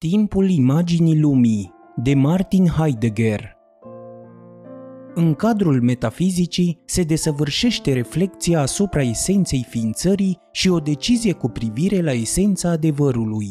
Timpul imaginii lumii de Martin Heidegger În cadrul metafizicii se desăvârșește reflecția asupra esenței ființării și o decizie cu privire la esența adevărului.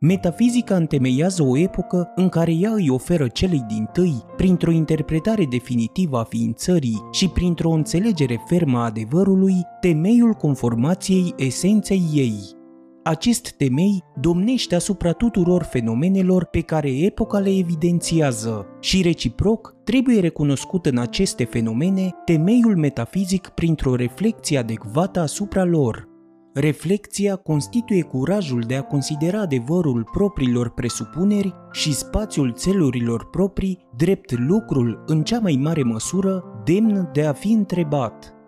Metafizica întemeiază o epocă în care ea îi oferă celei din tâi, printr-o interpretare definitivă a ființării și printr-o înțelegere fermă a adevărului, temeiul conformației esenței ei, acest temei domnește asupra tuturor fenomenelor pe care epoca le evidențiază și reciproc trebuie recunoscut în aceste fenomene temeiul metafizic printr-o reflexie adecvată asupra lor. Reflecția constituie curajul de a considera adevărul propriilor presupuneri și spațiul țelurilor proprii drept lucrul în cea mai mare măsură demn de a fi întrebat.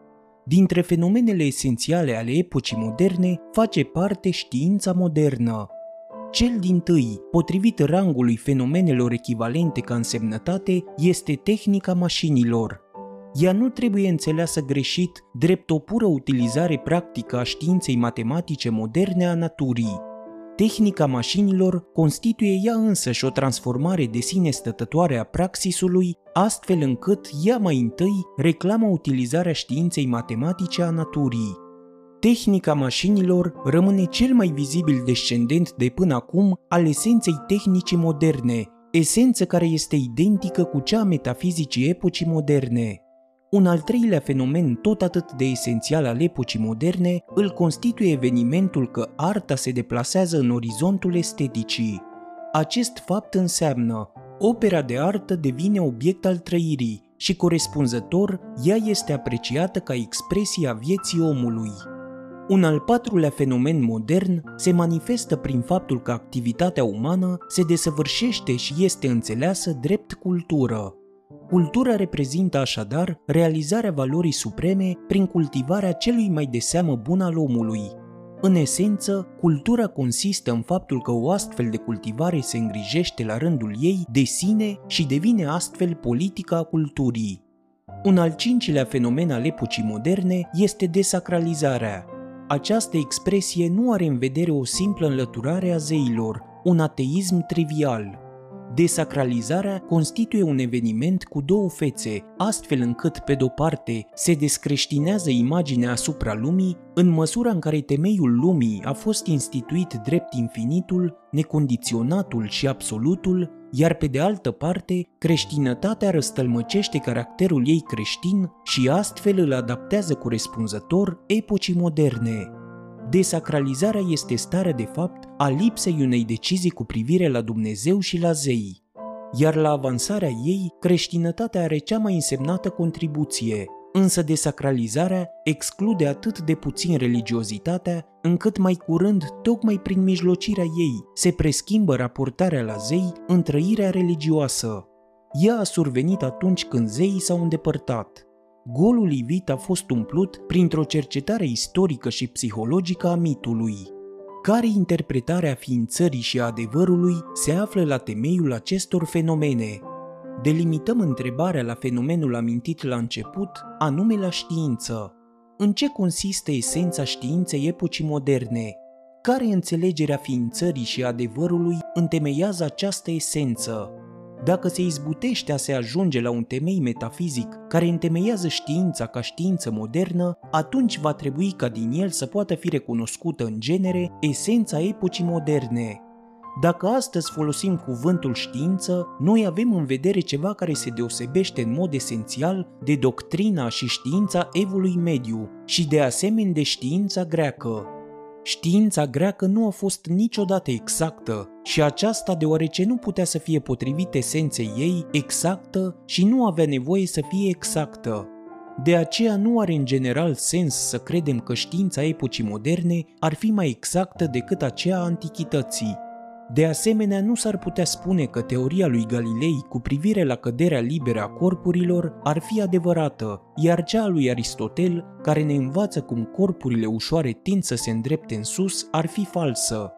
Dintre fenomenele esențiale ale epocii moderne face parte știința modernă. Cel din tâi, potrivit rangului fenomenelor echivalente ca însemnătate, este tehnica mașinilor. Ea nu trebuie înțeleasă greșit drept o pură utilizare practică a științei matematice moderne a naturii, Tehnica mașinilor constituie ea însă și o transformare de sine stătătoare a praxisului, astfel încât ea mai întâi reclamă utilizarea științei matematice a naturii. Tehnica mașinilor rămâne cel mai vizibil descendent de până acum al esenței tehnicii moderne, esență care este identică cu cea a metafizicii epocii moderne. Un al treilea fenomen tot atât de esențial al epocii moderne îl constituie evenimentul că arta se deplasează în orizontul esteticii. Acest fapt înseamnă opera de artă devine obiect al trăirii și corespunzător ea este apreciată ca expresie a vieții omului. Un al patrulea fenomen modern se manifestă prin faptul că activitatea umană se desăvârșește și este înțeleasă drept cultură. Cultura reprezintă așadar realizarea valorii supreme prin cultivarea celui mai de seamă bun al omului. În esență, cultura consistă în faptul că o astfel de cultivare se îngrijește la rândul ei de sine și devine astfel politica a culturii. Un al cincilea fenomen al epocii moderne este desacralizarea. Această expresie nu are în vedere o simplă înlăturare a zeilor, un ateism trivial, Desacralizarea constituie un eveniment cu două fețe, astfel încât, pe de-o parte, se descreștinează imaginea asupra lumii, în măsura în care temeiul lumii a fost instituit drept infinitul, necondiționatul și absolutul, iar pe de altă parte, creștinătatea răstălmăcește caracterul ei creștin și astfel îl adaptează corespunzător epocii moderne. Desacralizarea este starea de fapt a lipsei unei decizii cu privire la Dumnezeu și la zei, iar la avansarea ei, creștinătatea are cea mai însemnată contribuție, însă desacralizarea exclude atât de puțin religiozitatea, încât mai curând, tocmai prin mijlocirea ei, se preschimbă raportarea la zei în trăirea religioasă. Ea a survenit atunci când zeii s-au îndepărtat, golul ivit a fost umplut printr-o cercetare istorică și psihologică a mitului. Care interpretarea ființării și a adevărului se află la temeiul acestor fenomene? Delimităm întrebarea la fenomenul amintit la început, anume la știință. În ce consistă esența științei epocii moderne? Care înțelegerea ființării și adevărului întemeiază această esență? Dacă se izbutește a se ajunge la un temei metafizic care întemeiază știința ca știință modernă, atunci va trebui ca din el să poată fi recunoscută în genere esența epocii moderne. Dacă astăzi folosim cuvântul știință, noi avem în vedere ceva care se deosebește în mod esențial de doctrina și știința evului mediu și de asemenea de știința greacă. Știința greacă nu a fost niciodată exactă și aceasta deoarece nu putea să fie potrivit esenței ei exactă și nu avea nevoie să fie exactă. De aceea nu are în general sens să credem că știința epocii moderne ar fi mai exactă decât aceea a antichității, de asemenea, nu s-ar putea spune că teoria lui Galilei cu privire la căderea liberă a corpurilor ar fi adevărată, iar cea a lui Aristotel, care ne învață cum corpurile ușoare tind să se îndrepte în sus, ar fi falsă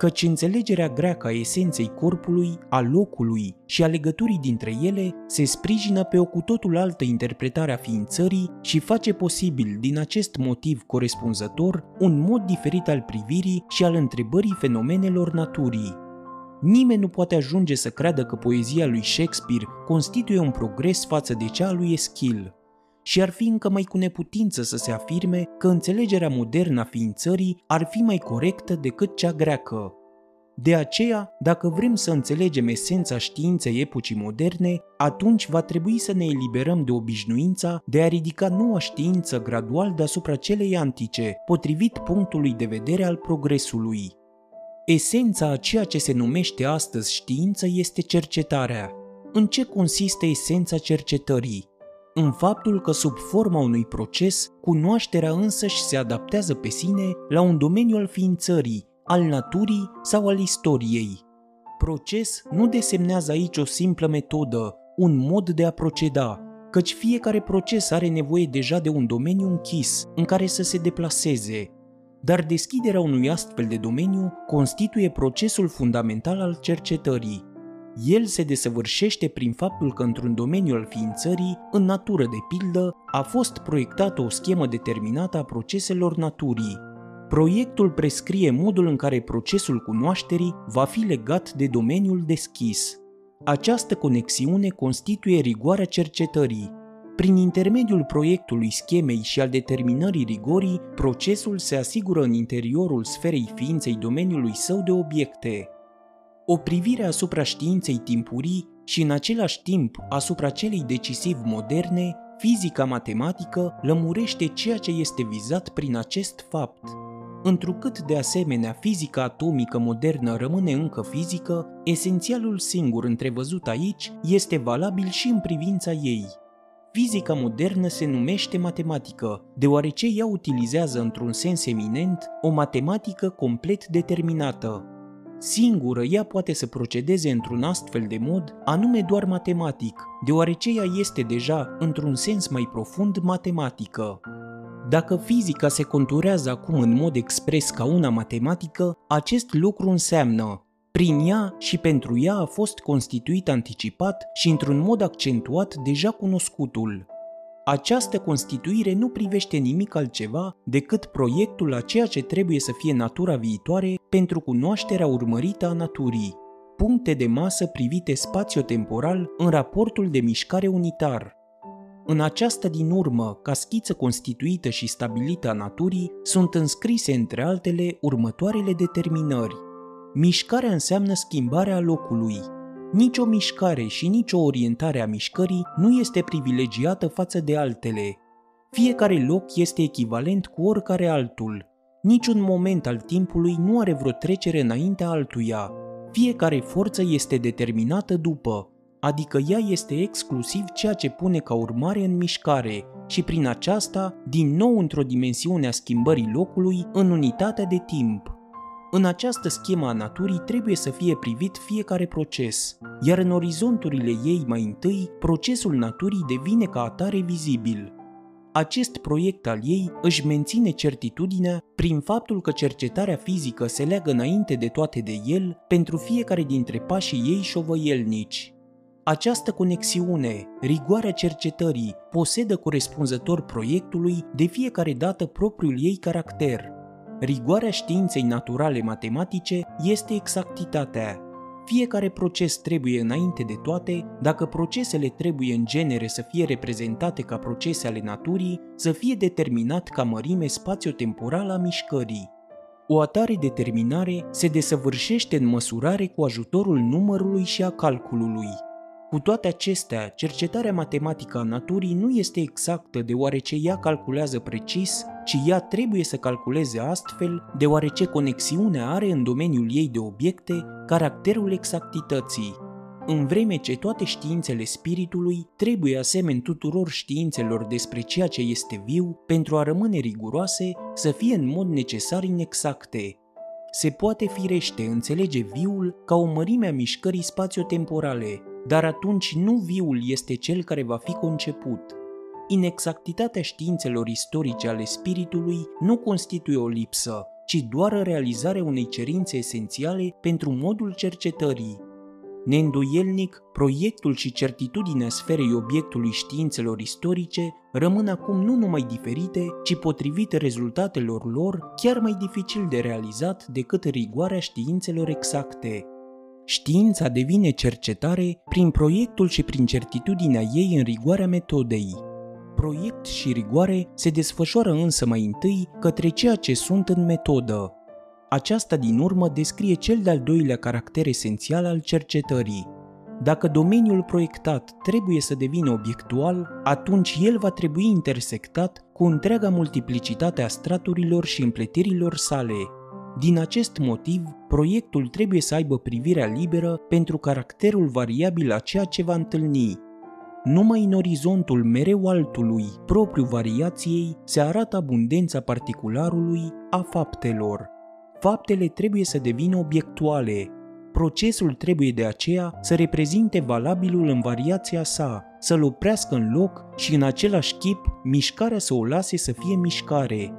căci înțelegerea greacă a esenței corpului, a locului și a legăturii dintre ele se sprijină pe o cu totul altă interpretare a ființării și face posibil, din acest motiv corespunzător, un mod diferit al privirii și al întrebării fenomenelor naturii. Nimeni nu poate ajunge să creadă că poezia lui Shakespeare constituie un progres față de cea a lui Eschil. Și ar fi încă mai cu neputință să se afirme că înțelegerea modernă a ființării ar fi mai corectă decât cea greacă. De aceea, dacă vrem să înțelegem esența științei epocii moderne, atunci va trebui să ne eliberăm de obișnuința de a ridica noua știință gradual deasupra celei antice, potrivit punctului de vedere al progresului. Esența a ceea ce se numește astăzi știință este cercetarea. În ce consistă esența cercetării? În faptul că sub forma unui proces, cunoașterea însăși se adaptează pe sine la un domeniu al ființării, al naturii sau al istoriei. Proces nu desemnează aici o simplă metodă, un mod de a proceda, căci fiecare proces are nevoie deja de un domeniu închis în care să se deplaseze, dar deschiderea unui astfel de domeniu constituie procesul fundamental al cercetării. El se desăvârșește prin faptul că într-un domeniu al ființării, în natură de pildă, a fost proiectată o schemă determinată a proceselor naturii. Proiectul prescrie modul în care procesul cunoașterii va fi legat de domeniul deschis. Această conexiune constituie rigoarea cercetării, prin intermediul proiectului schemei și al determinării rigorii, procesul se asigură în interiorul sferei ființei domeniului său de obiecte. O privire asupra științei timpurii și în același timp asupra celei decisiv moderne, fizica matematică lămurește ceea ce este vizat prin acest fapt. Întrucât de asemenea fizica atomică modernă rămâne încă fizică, esențialul singur întrevăzut aici este valabil și în privința ei – Fizica modernă se numește matematică, deoarece ea utilizează într-un sens eminent o matematică complet determinată. Singură ea poate să procedeze într-un astfel de mod, anume doar matematic, deoarece ea este deja, într-un sens mai profund, matematică. Dacă fizica se conturează acum în mod expres ca una matematică, acest lucru înseamnă prin ea și pentru ea a fost constituit anticipat și într-un mod accentuat deja cunoscutul. Această constituire nu privește nimic altceva decât proiectul a ceea ce trebuie să fie natura viitoare pentru cunoașterea urmărită a naturii, puncte de masă privite spațio-temporal în raportul de mișcare unitar. În această din urmă, ca schiță constituită și stabilită a naturii, sunt înscrise între altele următoarele determinări – Mișcarea înseamnă schimbarea locului. Nicio mișcare și nicio orientare a mișcării nu este privilegiată față de altele. Fiecare loc este echivalent cu oricare altul. Niciun moment al timpului nu are vreo trecere înaintea altuia. Fiecare forță este determinată după, adică ea este exclusiv ceea ce pune ca urmare în mișcare și prin aceasta, din nou într-o dimensiune a schimbării locului în unitatea de timp. În această schemă a naturii trebuie să fie privit fiecare proces, iar în orizonturile ei mai întâi, procesul naturii devine ca atare vizibil. Acest proiect al ei își menține certitudinea prin faptul că cercetarea fizică se leagă înainte de toate de el pentru fiecare dintre pașii ei șovăielnici. Această conexiune, rigoarea cercetării, posedă corespunzător proiectului de fiecare dată propriul ei caracter – Rigoarea științei naturale matematice este exactitatea. Fiecare proces trebuie înainte de toate, dacă procesele trebuie în genere să fie reprezentate ca procese ale naturii, să fie determinat ca mărime spațio-temporală a mișcării. O atare determinare se desăvârșește în măsurare cu ajutorul numărului și a calculului. Cu toate acestea, cercetarea matematică a naturii nu este exactă deoarece ea calculează precis, ci ea trebuie să calculeze astfel deoarece conexiunea are în domeniul ei de obiecte caracterul exactității, în vreme ce toate științele spiritului trebuie asemeni tuturor științelor despre ceea ce este viu, pentru a rămâne riguroase, să fie în mod necesar inexacte. Se poate firește înțelege viul ca o mărime a mișcării spațio-temporale, dar atunci nu viul este cel care va fi conceput. Inexactitatea științelor istorice ale spiritului nu constituie o lipsă, ci doar realizarea unei cerințe esențiale pentru modul cercetării. Neîndoielnic, proiectul și certitudinea sferei obiectului științelor istorice rămân acum nu numai diferite, ci potrivite rezultatelor lor chiar mai dificil de realizat decât rigoarea științelor exacte. Știința devine cercetare prin proiectul și prin certitudinea ei în rigoarea metodei. Proiect și rigoare se desfășoară însă mai întâi către ceea ce sunt în metodă. Aceasta din urmă descrie cel de-al doilea caracter esențial al cercetării. Dacă domeniul proiectat trebuie să devină obiectual, atunci el va trebui intersectat cu întreaga multiplicitate a straturilor și împletirilor sale, din acest motiv, proiectul trebuie să aibă privirea liberă pentru caracterul variabil a ceea ce va întâlni. Numai în orizontul mereu altului, propriu variației, se arată abundența particularului a faptelor. Faptele trebuie să devină obiectuale. Procesul trebuie de aceea să reprezinte valabilul în variația sa, să-l oprească în loc și în același chip mișcarea să o lase să fie mișcare,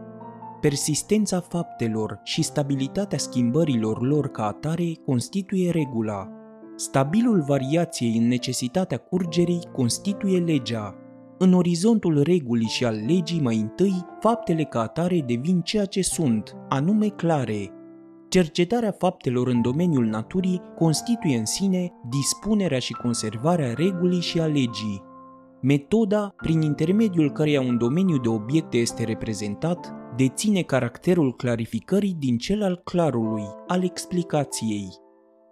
Persistența faptelor și stabilitatea schimbărilor lor ca atare constituie regula. Stabilul variației în necesitatea curgerii constituie legea. În orizontul regulii și al legii mai întâi, faptele ca atare devin ceea ce sunt, anume clare. Cercetarea faptelor în domeniul naturii constituie în sine dispunerea și conservarea regulii și a legii. Metoda, prin intermediul căreia un domeniu de obiecte este reprezentat, deține caracterul clarificării din cel al clarului, al explicației.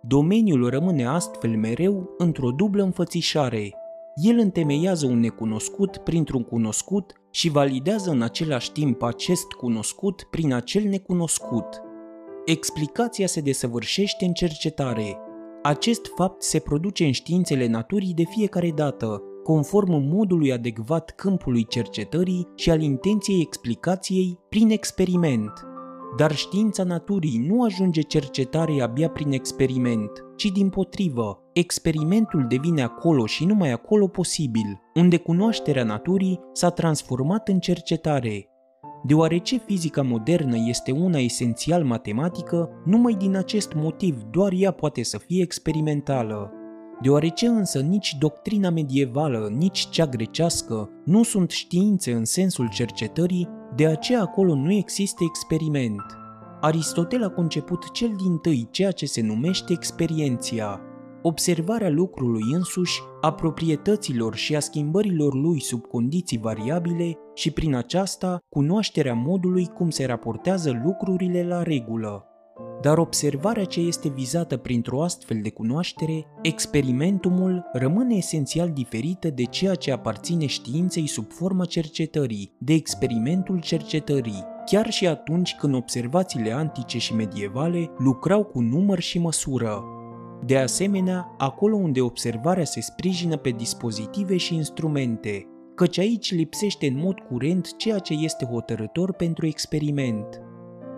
Domeniul rămâne astfel mereu într-o dublă înfățișare. El întemeiază un necunoscut printr-un cunoscut și validează în același timp acest cunoscut prin acel necunoscut. Explicația se desăvârșește în cercetare. Acest fapt se produce în științele naturii de fiecare dată, conform modului adecvat câmpului cercetării și al intenției explicației prin experiment. Dar știința naturii nu ajunge cercetare abia prin experiment, ci din potrivă, experimentul devine acolo și numai acolo posibil, unde cunoașterea naturii s-a transformat în cercetare. Deoarece fizica modernă este una esențial matematică, numai din acest motiv doar ea poate să fie experimentală. Deoarece însă nici doctrina medievală, nici cea grecească nu sunt științe în sensul cercetării, de aceea acolo nu există experiment. Aristotel a conceput cel din tâi ceea ce se numește experienția, observarea lucrului însuși, a proprietăților și a schimbărilor lui sub condiții variabile și prin aceasta cunoașterea modului cum se raportează lucrurile la regulă. Dar observarea ce este vizată printr-o astfel de cunoaștere, experimentumul rămâne esențial diferită de ceea ce aparține științei sub forma cercetării, de experimentul cercetării, chiar și atunci când observațiile antice și medievale lucrau cu număr și măsură. De asemenea, acolo unde observarea se sprijină pe dispozitive și instrumente, căci aici lipsește în mod curent ceea ce este hotărător pentru experiment,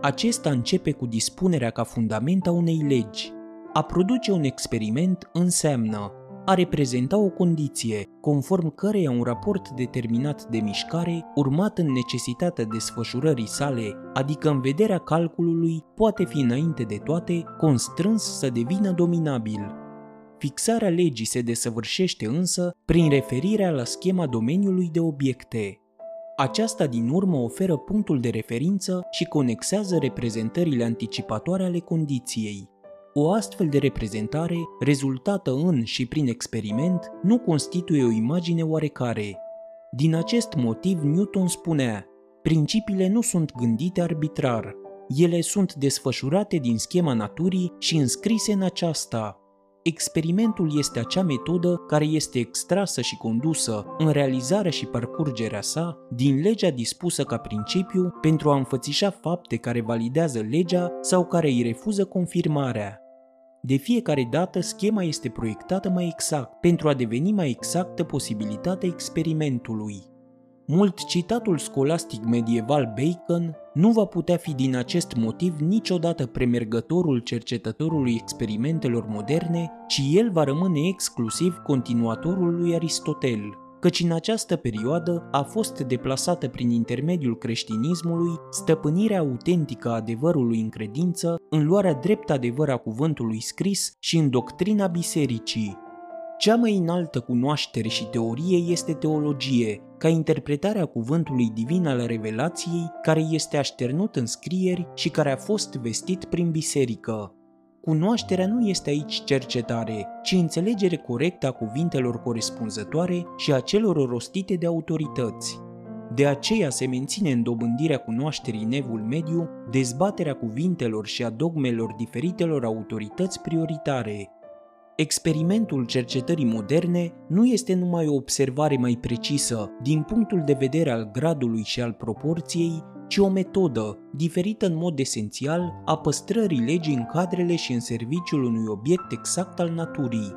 acesta începe cu dispunerea ca fundament a unei legi. A produce un experiment înseamnă a reprezenta o condiție, conform căreia un raport determinat de mișcare, urmat în necesitatea desfășurării sale, adică în vederea calculului, poate fi înainte de toate constrâns să devină dominabil. Fixarea legii se desăvârșește însă prin referirea la schema domeniului de obiecte. Aceasta din urmă oferă punctul de referință și conexează reprezentările anticipatoare ale condiției. O astfel de reprezentare, rezultată în și prin experiment, nu constituie o imagine oarecare. Din acest motiv, Newton spunea, principiile nu sunt gândite arbitrar, ele sunt desfășurate din schema naturii și înscrise în aceasta, Experimentul este acea metodă care este extrasă și condusă în realizarea și parcurgerea sa din legea dispusă ca principiu pentru a înfățișa fapte care validează legea sau care îi refuză confirmarea. De fiecare dată, schema este proiectată mai exact pentru a deveni mai exactă posibilitatea experimentului. Mult citatul scolastic medieval Bacon nu va putea fi din acest motiv niciodată premergătorul cercetătorului experimentelor moderne, ci el va rămâne exclusiv continuatorul lui Aristotel, căci în această perioadă a fost deplasată prin intermediul creștinismului stăpânirea autentică a adevărului în credință, în luarea drept adevăr a cuvântului scris și în doctrina bisericii, cea mai înaltă cunoaștere și teorie este teologie, ca interpretarea cuvântului divin al revelației care este așternut în scrieri și care a fost vestit prin biserică. Cunoașterea nu este aici cercetare, ci înțelegere corectă a cuvintelor corespunzătoare și a celor rostite de autorități. De aceea se menține în dobândirea cunoașterii nevul mediu dezbaterea cuvintelor și a dogmelor diferitelor autorități prioritare. Experimentul cercetării moderne nu este numai o observare mai precisă din punctul de vedere al gradului și al proporției, ci o metodă, diferită în mod esențial, a păstrării legii în cadrele și în serviciul unui obiect exact al naturii.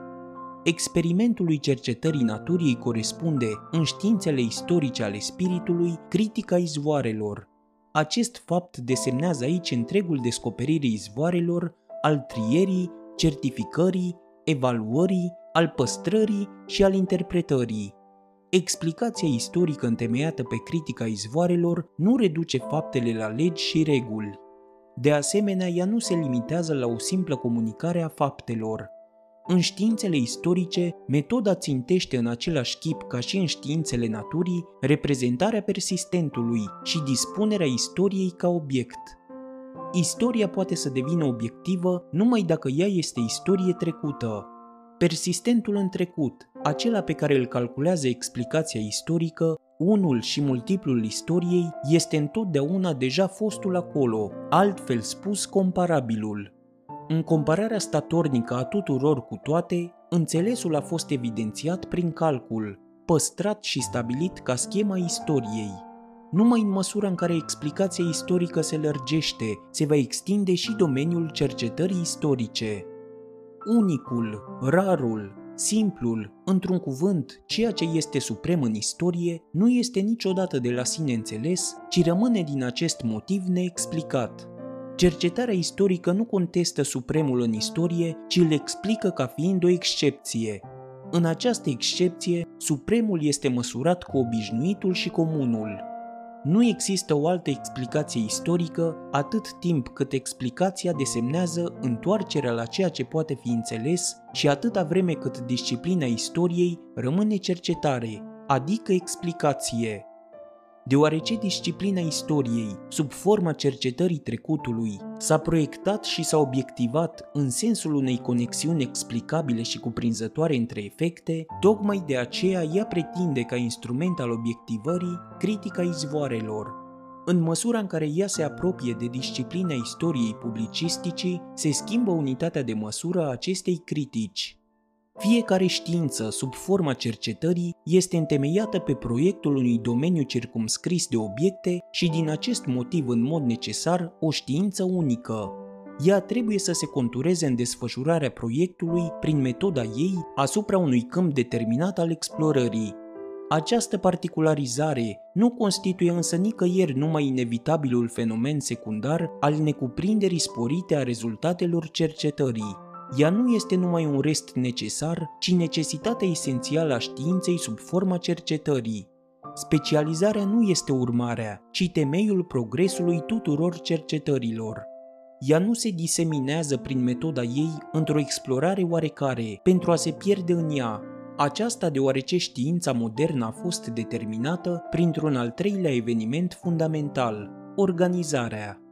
Experimentului cercetării naturii corespunde, în științele istorice ale spiritului, critica izvoarelor. Acest fapt desemnează aici întregul descoperirii izvoarelor, al trierii, certificării, evaluării, al păstrării și al interpretării. Explicația istorică întemeiată pe critica izvoarelor nu reduce faptele la legi și reguli. De asemenea, ea nu se limitează la o simplă comunicare a faptelor. În științele istorice, metoda țintește în același chip ca și în științele naturii reprezentarea persistentului și dispunerea istoriei ca obiect. Istoria poate să devină obiectivă numai dacă ea este istorie trecută, Persistentul în trecut, acela pe care îl calculează explicația istorică, unul și multiplul istoriei, este întotdeauna deja fostul acolo, altfel spus comparabilul. În compararea statornică a tuturor cu toate, înțelesul a fost evidențiat prin calcul, păstrat și stabilit ca schema istoriei. Numai în măsura în care explicația istorică se lărgește, se va extinde și domeniul cercetării istorice unicul, rarul, simplul, într-un cuvânt, ceea ce este suprem în istorie, nu este niciodată de la sine înțeles, ci rămâne din acest motiv neexplicat. Cercetarea istorică nu contestă supremul în istorie, ci îl explică ca fiind o excepție. În această excepție, supremul este măsurat cu obișnuitul și comunul, nu există o altă explicație istorică atât timp cât explicația desemnează întoarcerea la ceea ce poate fi înțeles și atâta vreme cât disciplina istoriei rămâne cercetare, adică explicație deoarece disciplina istoriei, sub forma cercetării trecutului, s-a proiectat și s-a obiectivat în sensul unei conexiuni explicabile și cuprinzătoare între efecte, tocmai de aceea ea pretinde ca instrument al obiectivării critica izvoarelor, în măsura în care ea se apropie de disciplina istoriei publicisticii, se schimbă unitatea de măsură a acestei critici. Fiecare știință, sub forma cercetării, este întemeiată pe proiectul unui domeniu circumscris de obiecte și din acest motiv în mod necesar o știință unică. Ea trebuie să se contureze în desfășurarea proiectului prin metoda ei asupra unui câmp determinat al explorării. Această particularizare nu constituie însă nicăieri numai inevitabilul fenomen secundar al necuprinderii sporite a rezultatelor cercetării. Ea nu este numai un rest necesar, ci necesitatea esențială a științei sub forma cercetării. Specializarea nu este urmarea, ci temeiul progresului tuturor cercetărilor. Ea nu se diseminează prin metoda ei într-o explorare oarecare pentru a se pierde în ea. Aceasta deoarece știința modernă a fost determinată printr-un al treilea eveniment fundamental, organizarea.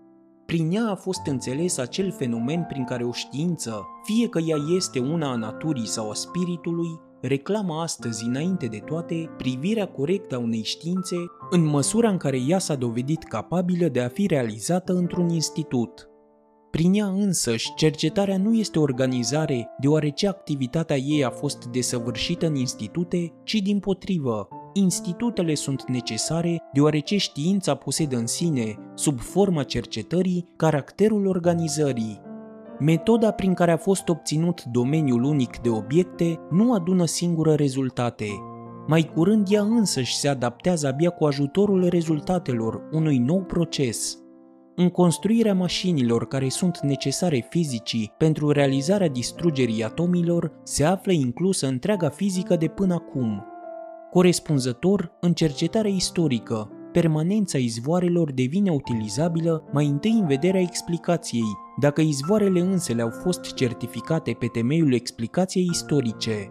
Prin ea a fost înțeles acel fenomen prin care o știință, fie că ea este una a naturii sau a spiritului, reclamă astăzi, înainte de toate, privirea corectă a unei științe în măsura în care ea s-a dovedit capabilă de a fi realizată într-un institut. Prin ea însăși, cercetarea nu este organizare, deoarece activitatea ei a fost desăvârșită în institute, ci din potrivă, Institutele sunt necesare deoarece știința posedă în sine, sub forma cercetării, caracterul organizării. Metoda prin care a fost obținut domeniul unic de obiecte nu adună singură rezultate. Mai curând ea însăși se adaptează abia cu ajutorul rezultatelor unui nou proces. În construirea mașinilor care sunt necesare fizicii pentru realizarea distrugerii atomilor se află inclusă întreaga fizică de până acum – Corespunzător, în cercetarea istorică, permanența izvoarelor devine utilizabilă mai întâi în vederea explicației, dacă izvoarele însele au fost certificate pe temeiul explicației istorice.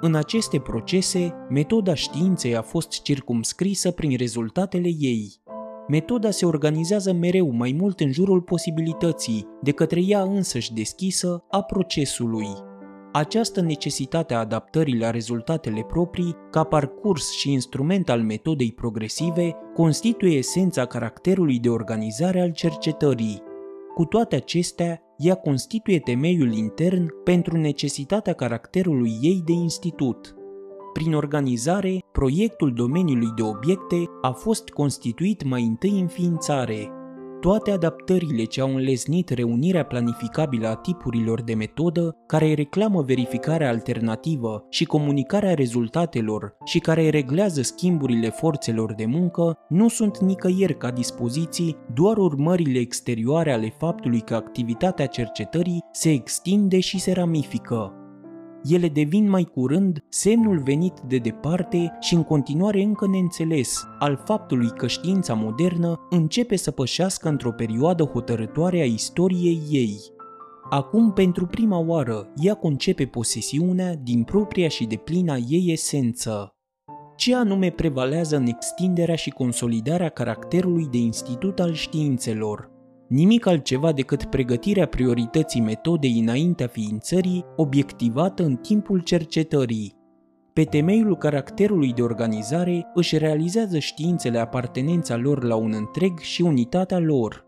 În aceste procese, metoda științei a fost circumscrisă prin rezultatele ei. metoda se organizează mereu mai mult în jurul posibilității, de către ea însăși deschisă, a procesului. Această necesitate a adaptării la rezultatele proprii, ca parcurs și instrument al metodei progresive, constituie esența caracterului de organizare al cercetării. Cu toate acestea, ea constituie temeiul intern pentru necesitatea caracterului ei de institut. Prin organizare, proiectul domeniului de obiecte a fost constituit mai întâi în ființare, toate adaptările ce au înlesnit reunirea planificabilă a tipurilor de metodă care reclamă verificarea alternativă și comunicarea rezultatelor și care reglează schimburile forțelor de muncă nu sunt nicăieri ca dispoziții, doar urmările exterioare ale faptului că activitatea cercetării se extinde și se ramifică ele devin mai curând semnul venit de departe și în continuare încă neînțeles al faptului că știința modernă începe să pășească într-o perioadă hotărătoare a istoriei ei. Acum, pentru prima oară, ea concepe posesiunea din propria și deplina ei esență. Ce anume prevalează în extinderea și consolidarea caracterului de institut al științelor, nimic altceva decât pregătirea priorității metodei înaintea ființării, obiectivată în timpul cercetării. Pe temeiul caracterului de organizare își realizează științele apartenența lor la un întreg și unitatea lor.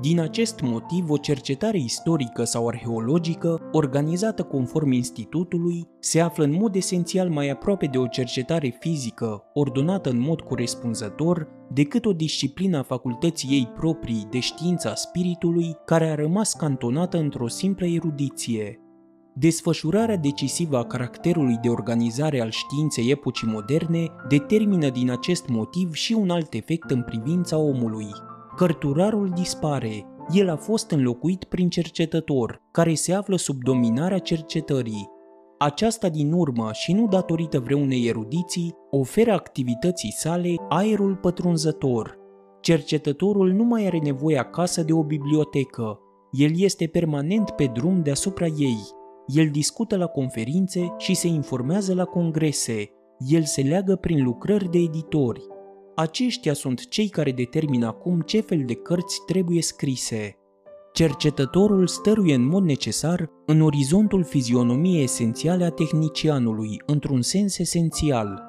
Din acest motiv, o cercetare istorică sau arheologică, organizată conform institutului, se află în mod esențial mai aproape de o cercetare fizică, ordonată în mod corespunzător, decât o disciplină a facultății ei proprii de știința spiritului, care a rămas cantonată într-o simplă erudiție. Desfășurarea decisivă a caracterului de organizare al științei epocii moderne determină din acest motiv și un alt efect în privința omului, Cărturarul dispare, el a fost înlocuit prin cercetător, care se află sub dominarea cercetării. Aceasta din urmă și nu datorită vreunei erudiții, oferă activității sale aerul pătrunzător. Cercetătorul nu mai are nevoie acasă de o bibliotecă, el este permanent pe drum deasupra ei. El discută la conferințe și se informează la congrese. El se leagă prin lucrări de editori aceștia sunt cei care determină acum ce fel de cărți trebuie scrise. Cercetătorul stăruie în mod necesar în orizontul fizionomiei esențiale a tehnicianului, într-un sens esențial.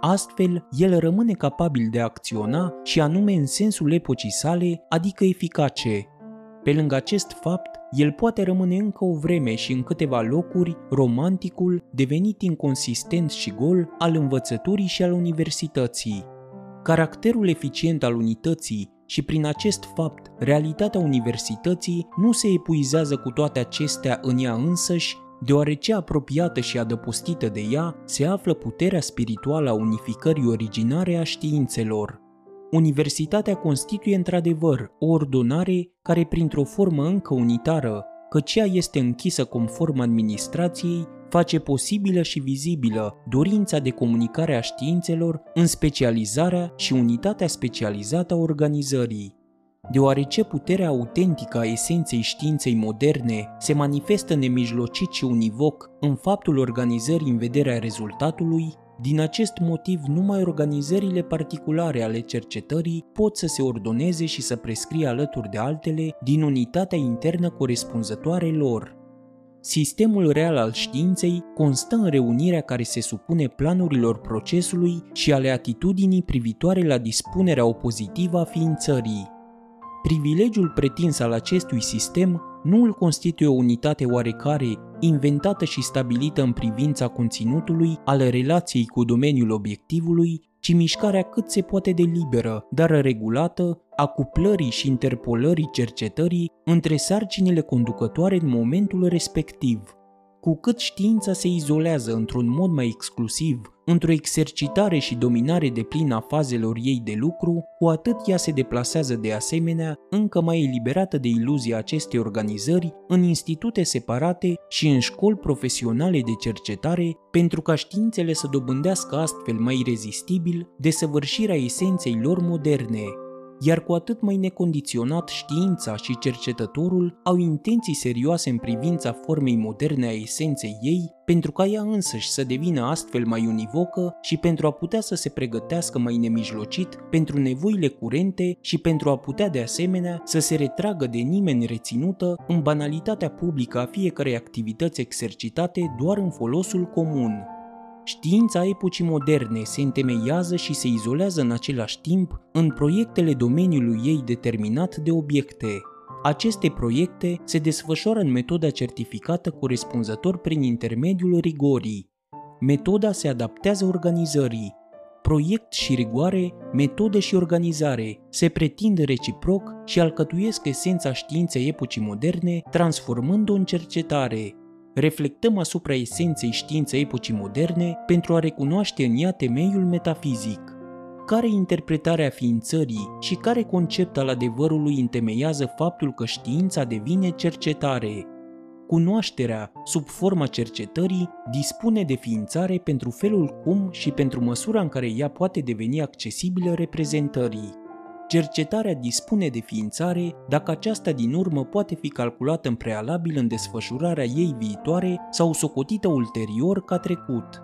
Astfel, el rămâne capabil de a acționa și anume în sensul epocii sale, adică eficace. Pe lângă acest fapt, el poate rămâne încă o vreme și în câteva locuri romanticul devenit inconsistent și gol al învățăturii și al universității. Caracterul eficient al unității și prin acest fapt realitatea universității nu se epuizează cu toate acestea în ea însăși, deoarece apropiată și adăpostită de ea se află puterea spirituală a unificării originare a științelor. Universitatea constituie într-adevăr o ordonare care printr-o formă încă unitară, căci ea este închisă conform administrației, face posibilă și vizibilă dorința de comunicare a științelor în specializarea și unitatea specializată a organizării. Deoarece puterea autentică a esenței științei moderne se manifestă nemijlocit și univoc în faptul organizării în vederea rezultatului, din acest motiv numai organizările particulare ale cercetării pot să se ordoneze și să prescrie alături de altele din unitatea internă corespunzătoare lor. Sistemul real al științei constă în reunirea care se supune planurilor procesului și ale atitudinii privitoare la dispunerea opozitivă a ființării. Privilegiul pretins al acestui sistem nu îl constituie o unitate oarecare, inventată și stabilită în privința conținutului, al relației cu domeniul obiectivului, ci mișcarea cât se poate de liberă, dar regulată, a cuplării și interpolării cercetării între sarcinile conducătoare în momentul respectiv. Cu cât știința se izolează într-un mod mai exclusiv, într-o exercitare și dominare de plină a fazelor ei de lucru, cu atât ea se deplasează de asemenea, încă mai eliberată de iluzia acestei organizări, în institute separate și în școli profesionale de cercetare, pentru ca științele să dobândească astfel mai irezistibil desăvârșirea esenței lor moderne, iar cu atât mai necondiționat știința și cercetătorul au intenții serioase în privința formei moderne a esenței ei, pentru ca ea însăși să devină astfel mai univocă și pentru a putea să se pregătească mai nemijlocit pentru nevoile curente și pentru a putea de asemenea să se retragă de nimeni reținută în banalitatea publică a fiecarei activități exercitate doar în folosul comun. Știința epocii moderne se întemeiază și se izolează în același timp în proiectele domeniului ei determinat de obiecte. Aceste proiecte se desfășoară în metoda certificată corespunzător prin intermediul rigorii. Metoda se adaptează organizării. Proiect și rigoare, metodă și organizare se pretind reciproc și alcătuiesc esența științei epocii moderne, transformând-o în cercetare, reflectăm asupra esenței științei epocii moderne pentru a recunoaște în ea temeiul metafizic. Care interpretarea ființării și care concept al adevărului întemeiază faptul că știința devine cercetare? Cunoașterea, sub forma cercetării, dispune de ființare pentru felul cum și pentru măsura în care ea poate deveni accesibilă reprezentării. Cercetarea dispune de ființare dacă aceasta din urmă poate fi calculată în prealabil în desfășurarea ei viitoare sau socotită ulterior ca trecut.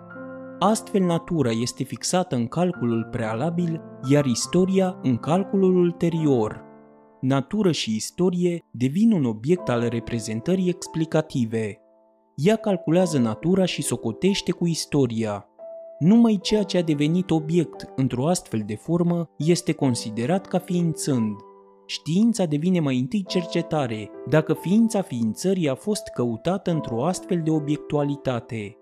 Astfel, natura este fixată în calculul prealabil, iar istoria în calculul ulterior. Natură și istorie devin un obiect al reprezentării explicative. Ea calculează natura și socotește cu istoria. Numai ceea ce a devenit obiect într-o astfel de formă este considerat ca ființând. Știința devine mai întâi cercetare, dacă ființa ființării a fost căutată într-o astfel de obiectualitate.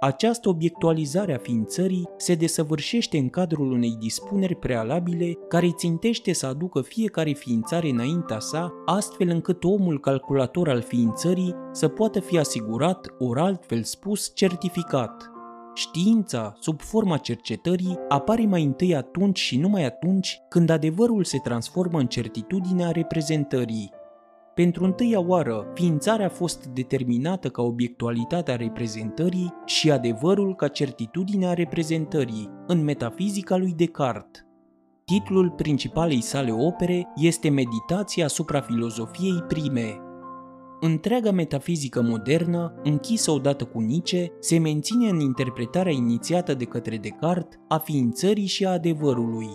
Această obiectualizare a ființării se desăvârșește în cadrul unei dispuneri prealabile care țintește să aducă fiecare ființare înaintea sa, astfel încât omul calculator al ființării să poată fi asigurat, ori altfel spus, certificat. Știința, sub forma cercetării, apare mai întâi atunci și numai atunci când adevărul se transformă în certitudinea reprezentării. Pentru întâia oară, ființarea a fost determinată ca obiectualitatea reprezentării și adevărul ca certitudinea reprezentării, în metafizica lui Descartes. Titlul principalei sale opere este Meditația asupra filozofiei prime, Întreaga metafizică modernă, închisă odată cu Nietzsche, se menține în interpretarea inițiată de către Descartes a ființării și a adevărului.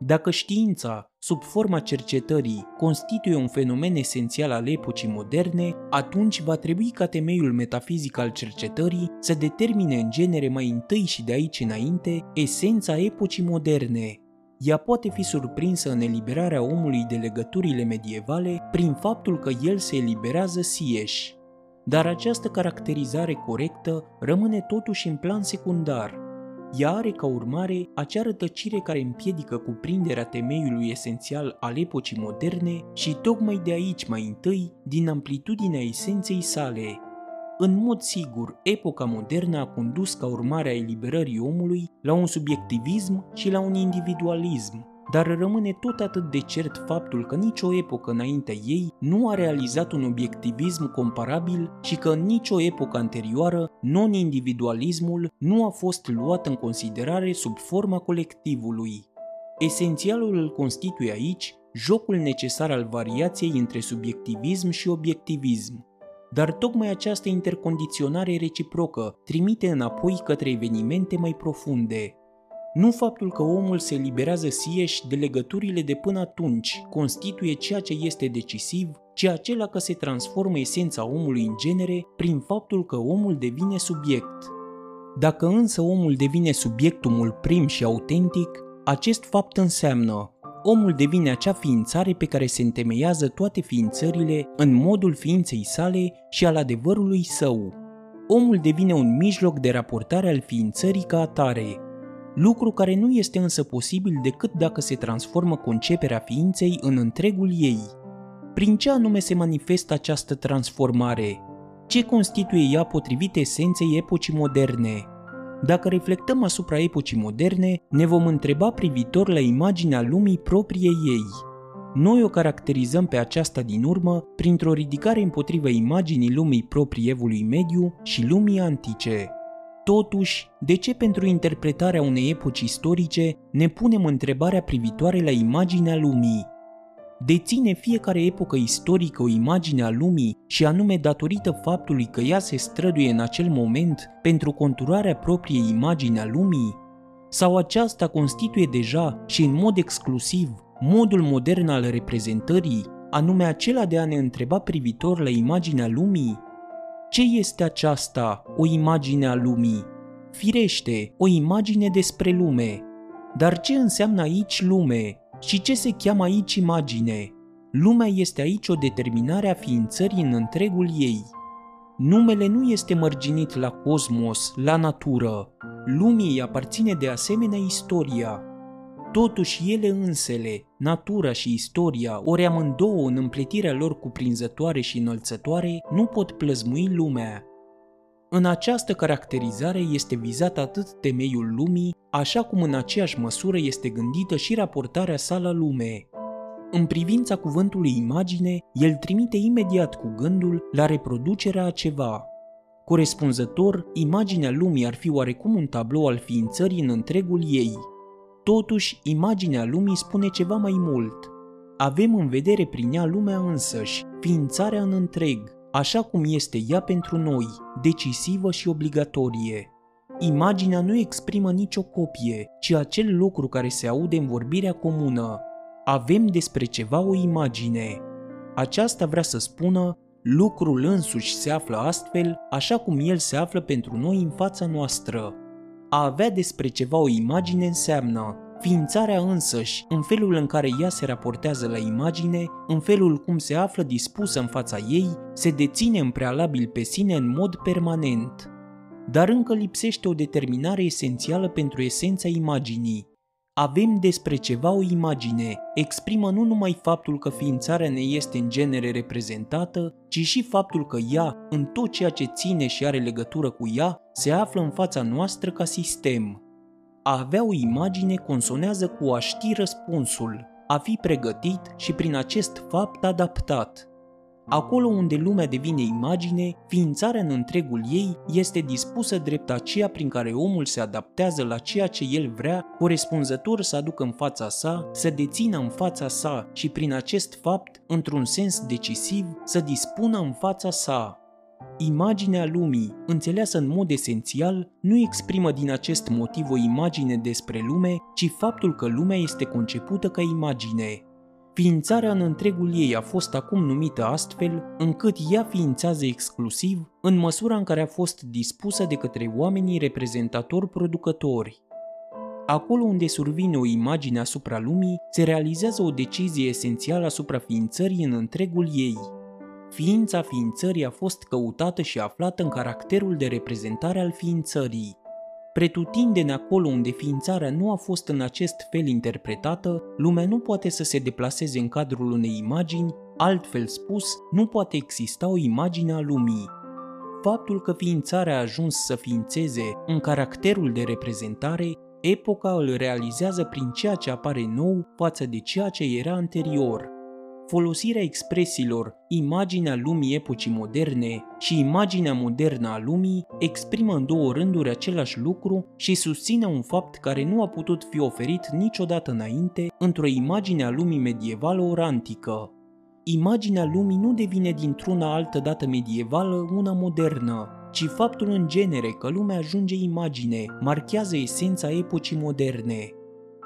Dacă știința, sub forma cercetării, constituie un fenomen esențial al epocii moderne, atunci va trebui ca temeiul metafizic al cercetării să determine în genere mai întâi și de aici înainte esența epocii moderne, ea poate fi surprinsă în eliberarea omului de legăturile medievale prin faptul că el se eliberează sieși. Dar această caracterizare corectă rămâne totuși în plan secundar. Ea are ca urmare acea rătăcire care împiedică cuprinderea temeiului esențial al epocii moderne și tocmai de aici mai întâi, din amplitudinea esenței sale, în mod sigur, epoca modernă a condus ca urmare a eliberării omului la un subiectivism și la un individualism, dar rămâne tot atât de cert faptul că nicio epocă înaintea ei nu a realizat un obiectivism comparabil și că în nicio epocă anterioară non-individualismul nu a fost luat în considerare sub forma colectivului. Esențialul îl constituie aici jocul necesar al variației între subiectivism și obiectivism, dar tocmai această intercondiționare reciprocă trimite înapoi către evenimente mai profunde. Nu faptul că omul se eliberează sieși de legăturile de până atunci constituie ceea ce este decisiv, ci acela că se transformă esența omului în genere prin faptul că omul devine subiect. Dacă însă omul devine subiectumul prim și autentic, acest fapt înseamnă omul devine acea ființare pe care se întemeiază toate ființările în modul ființei sale și al adevărului său. Omul devine un mijloc de raportare al ființării ca atare, lucru care nu este însă posibil decât dacă se transformă conceperea ființei în întregul ei. Prin ce anume se manifestă această transformare? Ce constituie ea potrivit esenței epocii moderne? Dacă reflectăm asupra epocii moderne, ne vom întreba privitor la imaginea lumii propriei ei. Noi o caracterizăm pe aceasta din urmă printr-o ridicare împotriva imaginii lumii proprii evului mediu și lumii antice. Totuși, de ce pentru interpretarea unei epoci istorice ne punem întrebarea privitoare la imaginea lumii? Deține fiecare epocă istorică o imagine a lumii și anume datorită faptului că ea se străduie în acel moment pentru conturarea propriei imagini a lumii? Sau aceasta constituie deja și în mod exclusiv modul modern al reprezentării, anume acela de a ne întreba privitor la imaginea lumii? Ce este aceasta, o imagine a lumii? Firește, o imagine despre lume. Dar ce înseamnă aici lume? Și ce se cheamă aici imagine? Lumea este aici o determinare a ființării în întregul ei. Numele nu este mărginit la cosmos, la natură. Lumii îi aparține de asemenea istoria. Totuși ele însele, natura și istoria, ori amândouă în împletirea lor cuprinzătoare și înălțătoare, nu pot plăzmui lumea. În această caracterizare este vizat atât temeiul lumii, așa cum în aceeași măsură este gândită și raportarea sa la lume. În privința cuvântului imagine, el trimite imediat cu gândul la reproducerea a ceva. Corespunzător, imaginea lumii ar fi oarecum un tablou al ființării în întregul ei. Totuși, imaginea lumii spune ceva mai mult. Avem în vedere prin ea lumea însăși, ființarea în întreg, așa cum este ea pentru noi, decisivă și obligatorie. Imaginea nu exprimă nicio copie, ci acel lucru care se aude în vorbirea comună. Avem despre ceva o imagine. Aceasta vrea să spună, lucrul însuși se află astfel, așa cum el se află pentru noi în fața noastră. A avea despre ceva o imagine înseamnă Ființarea însăși, în felul în care ea se raportează la imagine, în felul cum se află dispusă în fața ei, se deține în prealabil pe sine în mod permanent. Dar încă lipsește o determinare esențială pentru esența imaginii. Avem despre ceva o imagine, exprimă nu numai faptul că ființarea ne este în genere reprezentată, ci și faptul că ea, în tot ceea ce ține și are legătură cu ea, se află în fața noastră ca sistem. A avea o imagine consonează cu a ști răspunsul, a fi pregătit și prin acest fapt adaptat. Acolo unde lumea devine imagine, ființarea în întregul ei este dispusă drept aceea prin care omul se adaptează la ceea ce el vrea, corespunzător să aducă în fața sa, să dețină în fața sa și prin acest fapt, într-un sens decisiv, să dispună în fața sa. Imaginea lumii, înțeleasă în mod esențial, nu exprimă din acest motiv o imagine despre lume, ci faptul că lumea este concepută ca imagine. Ființarea în întregul ei a fost acum numită astfel, încât ea ființează exclusiv în măsura în care a fost dispusă de către oamenii reprezentatori producători. Acolo unde survine o imagine asupra lumii, se realizează o decizie esențială asupra ființării în întregul ei – Ființa ființării a fost căutată și aflată în caracterul de reprezentare al ființării. Pretutindeni acolo unde ființarea nu a fost în acest fel interpretată, lumea nu poate să se deplaseze în cadrul unei imagini, altfel spus, nu poate exista o imagine a lumii. Faptul că ființarea a ajuns să ființeze în caracterul de reprezentare, epoca îl realizează prin ceea ce apare nou față de ceea ce era anterior – folosirea expresiilor imaginea lumii epocii moderne și imaginea modernă a lumii exprimă în două rânduri același lucru și susține un fapt care nu a putut fi oferit niciodată înainte într-o imagine a lumii medievală ori antică. Imaginea lumii nu devine dintr-una altă dată medievală una modernă, ci faptul în genere că lumea ajunge imagine marchează esența epocii moderne.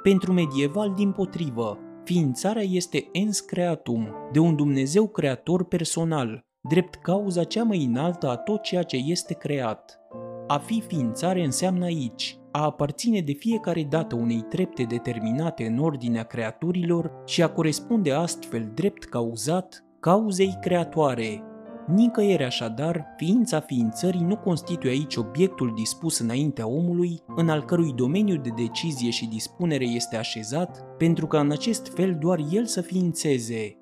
Pentru medieval, din potrivă, Ființarea este ens creatum, de un Dumnezeu creator personal, drept cauza cea mai înaltă a tot ceea ce este creat. A fi ființare înseamnă aici, a aparține de fiecare dată unei trepte determinate în ordinea creaturilor și a corespunde astfel drept cauzat cauzei creatoare, Nicăieri așadar, ființa ființării nu constituie aici obiectul dispus înaintea omului, în al cărui domeniu de decizie și dispunere este așezat, pentru că în acest fel doar el să ființeze.